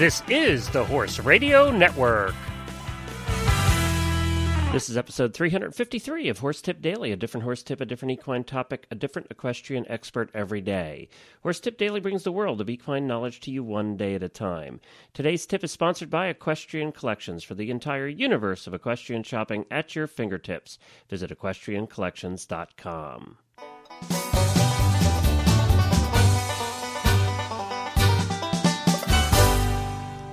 This is the Horse Radio Network. This is episode 353 of Horse Tip Daily, a different horse tip, a different equine topic, a different equestrian expert every day. Horse Tip Daily brings the world of equine knowledge to you one day at a time. Today's tip is sponsored by Equestrian Collections for the entire universe of equestrian shopping at your fingertips. Visit equestriancollections.com.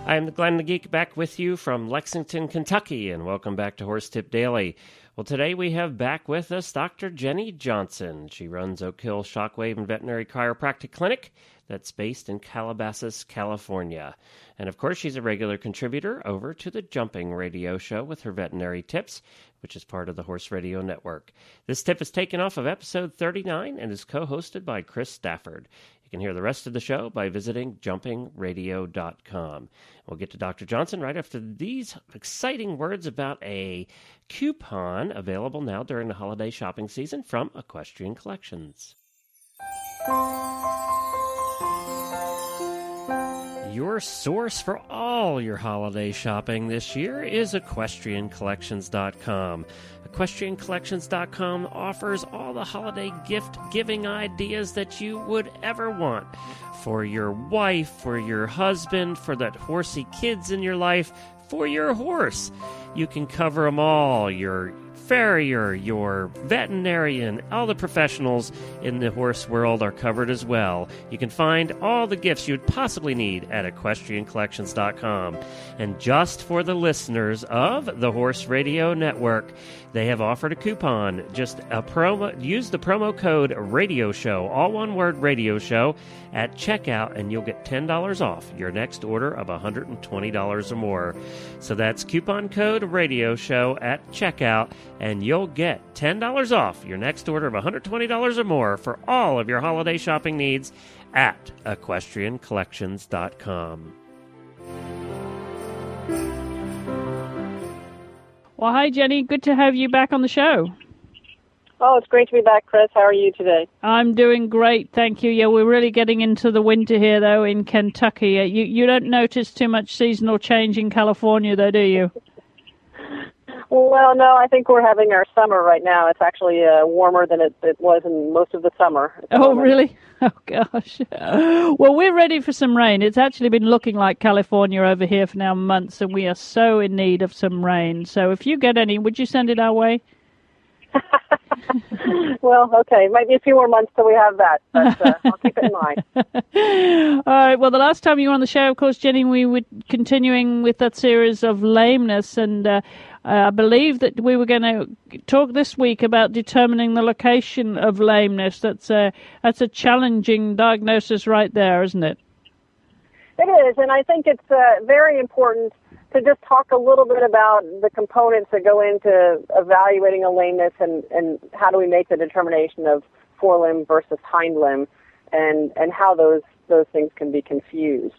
I am Glenn the Geek back with you from Lexington, Kentucky, and welcome back to Horse Tip Daily. Well, today we have back with us Dr. Jenny Johnson. She runs Oak Hill Shockwave and Veterinary Chiropractic Clinic that's based in Calabasas, California. And of course, she's a regular contributor over to the Jumping Radio Show with her veterinary tips, which is part of the Horse Radio Network. This tip is taken off of episode 39 and is co hosted by Chris Stafford. You can hear the rest of the show by visiting jumpingradio.com. We'll get to Dr. Johnson right after these exciting words about a coupon available now during the holiday shopping season from Equestrian Collections. Your source for all your holiday shopping this year is equestriancollections.com. EquestrianCollections.com offers all the holiday gift giving ideas that you would ever want for your wife, for your husband, for that horsey kids in your life, for your horse. You can cover them all your farrier, your veterinarian, all the professionals in the horse world are covered as well. You can find all the gifts you'd possibly need at equestriancollections.com. And just for the listeners of the Horse Radio Network, they have offered a coupon. Just a promo use the promo code radio show, all one word radio show at checkout and you'll get $10 off your next order of $120 or more. So that's coupon code radio show at checkout and you'll get $10 off your next order of $120 or more for all of your holiday shopping needs at equestriancollections.com. Well, hi, Jenny. Good to have you back on the show. Oh, it's great to be back, Chris. How are you today? I'm doing great, thank you. Yeah, we're really getting into the winter here, though, in Kentucky. Uh, you you don't notice too much seasonal change in California, though, do you? Well, no, I think we're having our summer right now. It's actually uh, warmer than it, it was in most of the summer. Oh, really? Oh, gosh. Well, we're ready for some rain. It's actually been looking like California over here for now months, and we are so in need of some rain. So if you get any, would you send it our way? well, okay. Might be a few more months till we have that, but uh, I'll keep it in mind. All right. Well, the last time you were on the show, of course, Jenny, we were continuing with that series of lameness, and uh, I believe that we were going to talk this week about determining the location of lameness. That's a that's a challenging diagnosis right there, isn't it? It is, and I think it's uh, very important to just talk a little bit about the components that go into evaluating a lameness and, and how do we make the determination of forelimb versus hind limb and, and how those, those things can be confused.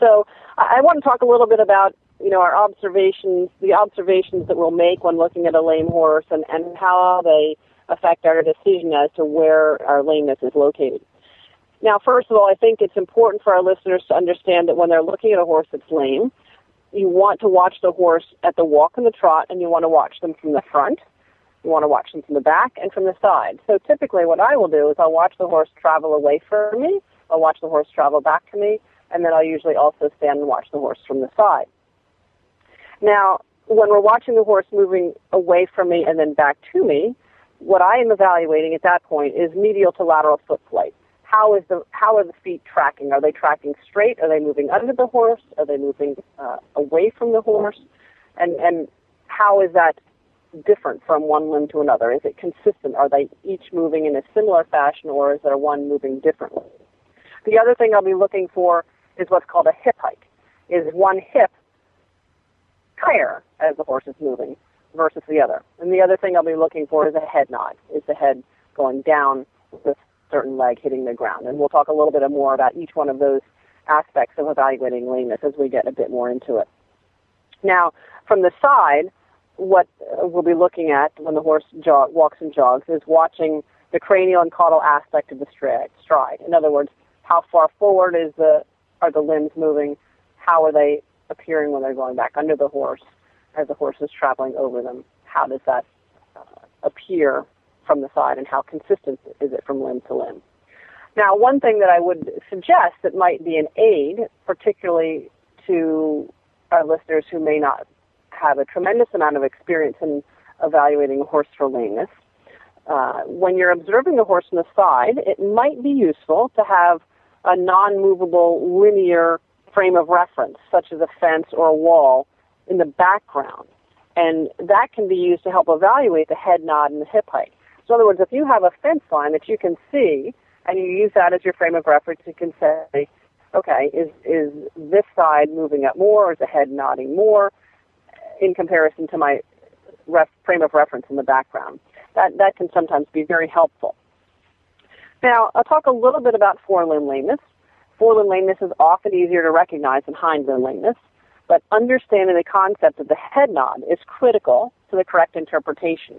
So I want to talk a little bit about you know our observations, the observations that we'll make when looking at a lame horse, and, and how they affect our decision as to where our lameness is located. Now, first of all, I think it's important for our listeners to understand that when they're looking at a horse that's lame, you want to watch the horse at the walk and the trot, and you want to watch them from the front. You want to watch them from the back and from the side. So typically, what I will do is I'll watch the horse travel away from me. I'll watch the horse travel back to me, and then I'll usually also stand and watch the horse from the side. Now, when we're watching the horse moving away from me and then back to me, what I am evaluating at that point is medial to lateral foot flight how is the how are the feet tracking? Are they tracking straight? Are they moving under the horse? Are they moving uh, away from the horse? And and how is that different from one limb to another? Is it consistent? Are they each moving in a similar fashion, or is there one moving differently? The other thing I'll be looking for is what's called a hip hike. Is one hip higher as the horse is moving versus the other? And the other thing I'll be looking for is a head nod. Is the head going down with certain leg hitting the ground. And we'll talk a little bit more about each one of those aspects of evaluating lameness as we get a bit more into it. Now, from the side, what we'll be looking at when the horse jog, walks and jogs is watching the cranial and caudal aspect of the stride. In other words, how far forward is the are the limbs moving? how are they appearing when they're going back under the horse as the horse is traveling over them? How does that uh, appear from the side and how consistent is it from limb to limb? Now, one thing that I would suggest that might be an aid, particularly to our listeners who may not have a tremendous amount of experience in evaluating a horse for lameness, uh, when you're observing the horse from the side, it might be useful to have a non-movable linear frame of reference, such as a fence or a wall, in the background. And that can be used to help evaluate the head nod and the hip hike. So in other words, if you have a fence line that you can see and you use that as your frame of reference, you can say, okay, is, is this side moving up more or is the head nodding more in comparison to my ref, frame of reference in the background? That, that can sometimes be very helpful. Now, I'll talk a little bit about forelimb lameness. Forelimb lameness is often easier to recognize than hindlimb lameness, but understanding the concept of the head nod is critical to the correct interpretation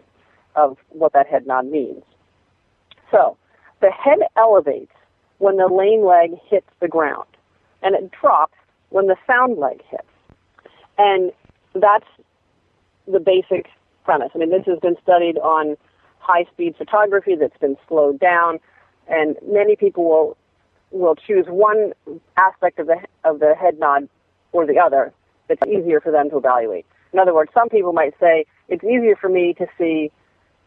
of what that head nod means. So, the head elevates when the lame leg hits the ground, and it drops when the sound leg hits. And that's the basic premise. I mean, this has been studied on high speed photography that's been slowed down, and many people will will choose one aspect of the of the head nod or the other that's easier for them to evaluate. In other words, some people might say it's easier for me to see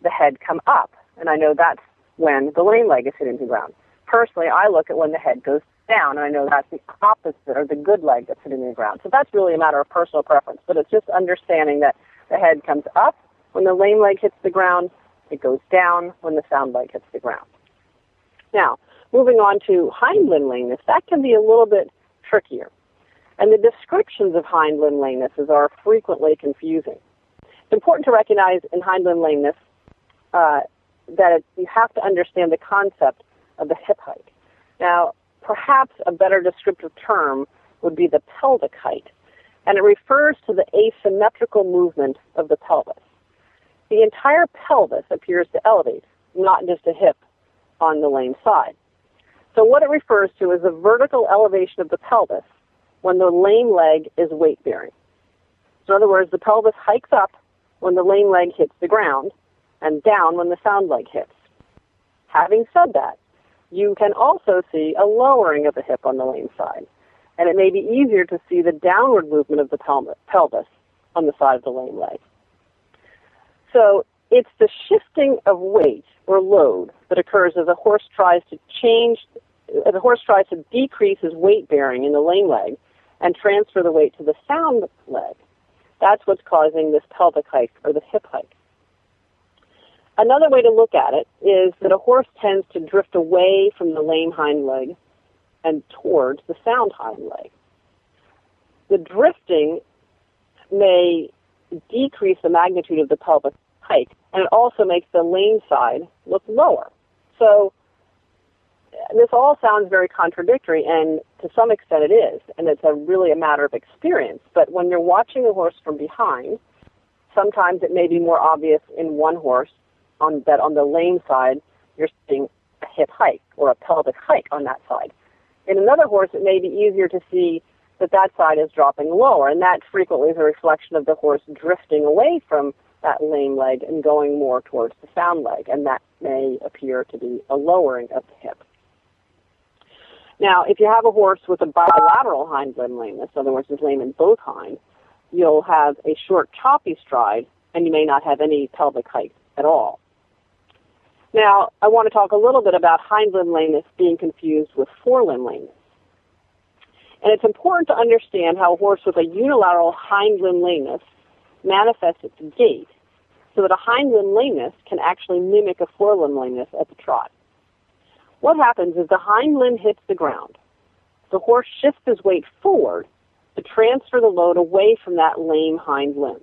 the head come up, and I know that's when the lame leg is hitting the ground. Personally, I look at when the head goes down, and I know that's the opposite, or the good leg that's hitting the ground. So that's really a matter of personal preference, but it's just understanding that the head comes up when the lame leg hits the ground, it goes down when the sound leg hits the ground. Now, moving on to hind limb lameness, that can be a little bit trickier. And the descriptions of hind limb lamenesses are frequently confusing. It's important to recognize in hind limb lameness uh, that it, you have to understand the concept of the hip hike. Now, perhaps a better descriptive term would be the pelvic hike, and it refers to the asymmetrical movement of the pelvis. The entire pelvis appears to elevate, not just a hip on the lame side. So what it refers to is the vertical elevation of the pelvis when the lame leg is weight bearing. So in other words, the pelvis hikes up when the lame leg hits the ground and down when the sound leg hits. Having said that, you can also see a lowering of the hip on the lame side, and it may be easier to see the downward movement of the pelvis on the side of the lame leg. So it's the shifting of weight or load that occurs as a horse tries to change, as a horse tries to decrease his weight bearing in the lame leg and transfer the weight to the sound leg. That's what's causing this pelvic hike or the hip hike. Another way to look at it is that a horse tends to drift away from the lame hind leg and towards the sound hind leg. The drifting may decrease the magnitude of the pelvic hike, and it also makes the lame side look lower. So this all sounds very contradictory, and to some extent it is, and it's a really a matter of experience. But when you're watching a horse from behind, sometimes it may be more obvious in one horse on that on the lame side you're seeing a hip hike or a pelvic hike on that side. In another horse, it may be easier to see that that side is dropping lower, and that frequently is a reflection of the horse drifting away from that lame leg and going more towards the sound leg, and that may appear to be a lowering of the hip. Now, if you have a horse with a bilateral hind limb lameness, in other words, is lame in both hinds, you'll have a short, choppy stride, and you may not have any pelvic hike at all. Now, I want to talk a little bit about hind limb lameness being confused with forelimb lameness. And it's important to understand how a horse with a unilateral hind limb lameness manifests its gait so that a hind limb lameness can actually mimic a forelimb lameness at the trot. What happens is the hind limb hits the ground. The horse shifts his weight forward to transfer the load away from that lame hind limb.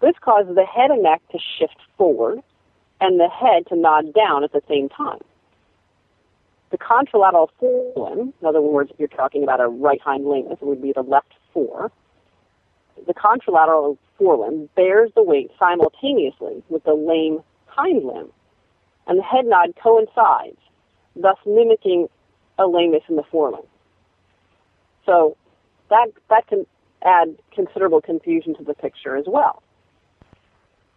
This causes the head and neck to shift forward and the head to nod down at the same time. The contralateral forelimb, in other words, if you're talking about a right hind lameness, it would be the left fore. The contralateral forelimb bears the weight simultaneously with the lame hind limb, and the head nod coincides, thus mimicking a lameness in the forelimb. So that that can add considerable confusion to the picture as well.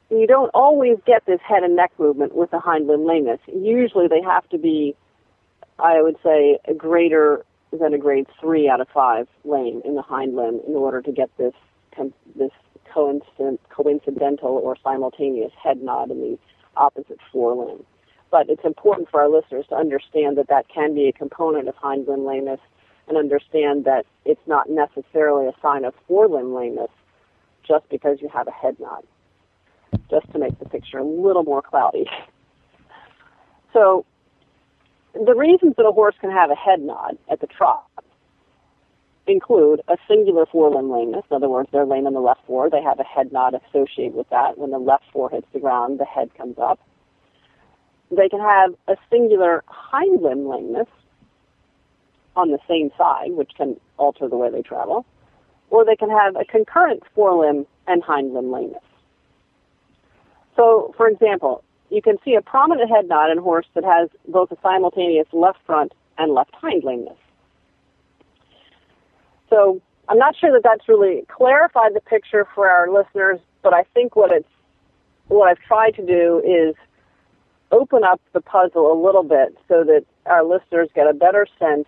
You don't always get this head and neck movement with the hind limb lameness. Usually they have to be, I would say, a greater than a grade three out of five lame in the hind limb in order to get this this coincident, coincidental or simultaneous head nod in the opposite forelimb. But it's important for our listeners to understand that that can be a component of hind limb lameness and understand that it's not necessarily a sign of forelimb lameness just because you have a head nod, just to make the picture a little more cloudy. So the reasons that a horse can have a head nod at the trot include a singular forelimb lameness. In other words, they're lame in the left fore. They have a head nod associated with that. When the left fore hits the ground, the head comes up. They can have a singular hind limb lameness on the same side, which can alter the way they travel. Or they can have a concurrent forelimb and hind limb lameness. So, for example, you can see a prominent head nod in horse that has both a simultaneous left front and left hind lameness. So I'm not sure that that's really clarified the picture for our listeners, but I think what it's what I've tried to do is open up the puzzle a little bit so that our listeners get a better sense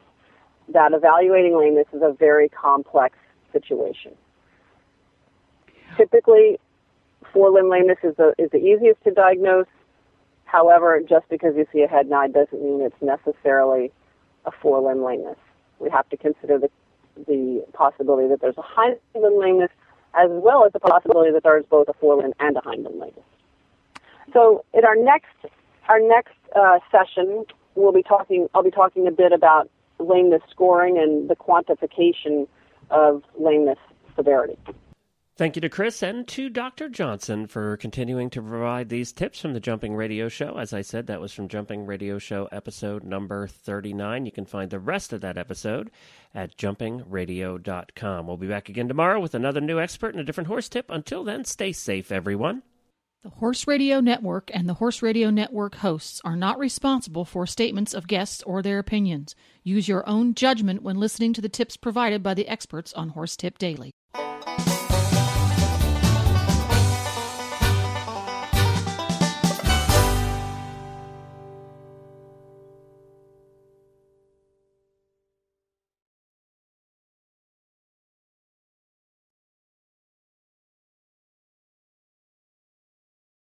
that evaluating lameness is a very complex situation. Typically, forelimb lameness is the, is the easiest to diagnose. However, just because you see a head nod doesn't mean it's necessarily a forelimb lameness. We have to consider the the possibility that there's a hind limb lameness as well as the possibility that there's both a forelimb and a hind limb lameness. So in our next our next uh, session, we'll be talking. I'll be talking a bit about lameness scoring and the quantification of lameness severity. Thank you to Chris and to Dr. Johnson for continuing to provide these tips from the Jumping Radio Show. As I said, that was from Jumping Radio Show episode number 39. You can find the rest of that episode at jumpingradio.com. We'll be back again tomorrow with another new expert and a different horse tip. Until then, stay safe, everyone. The Horse Radio Network and the Horse Radio Network hosts are not responsible for statements of guests or their opinions. Use your own judgment when listening to the tips provided by the experts on Horse Tip Daily.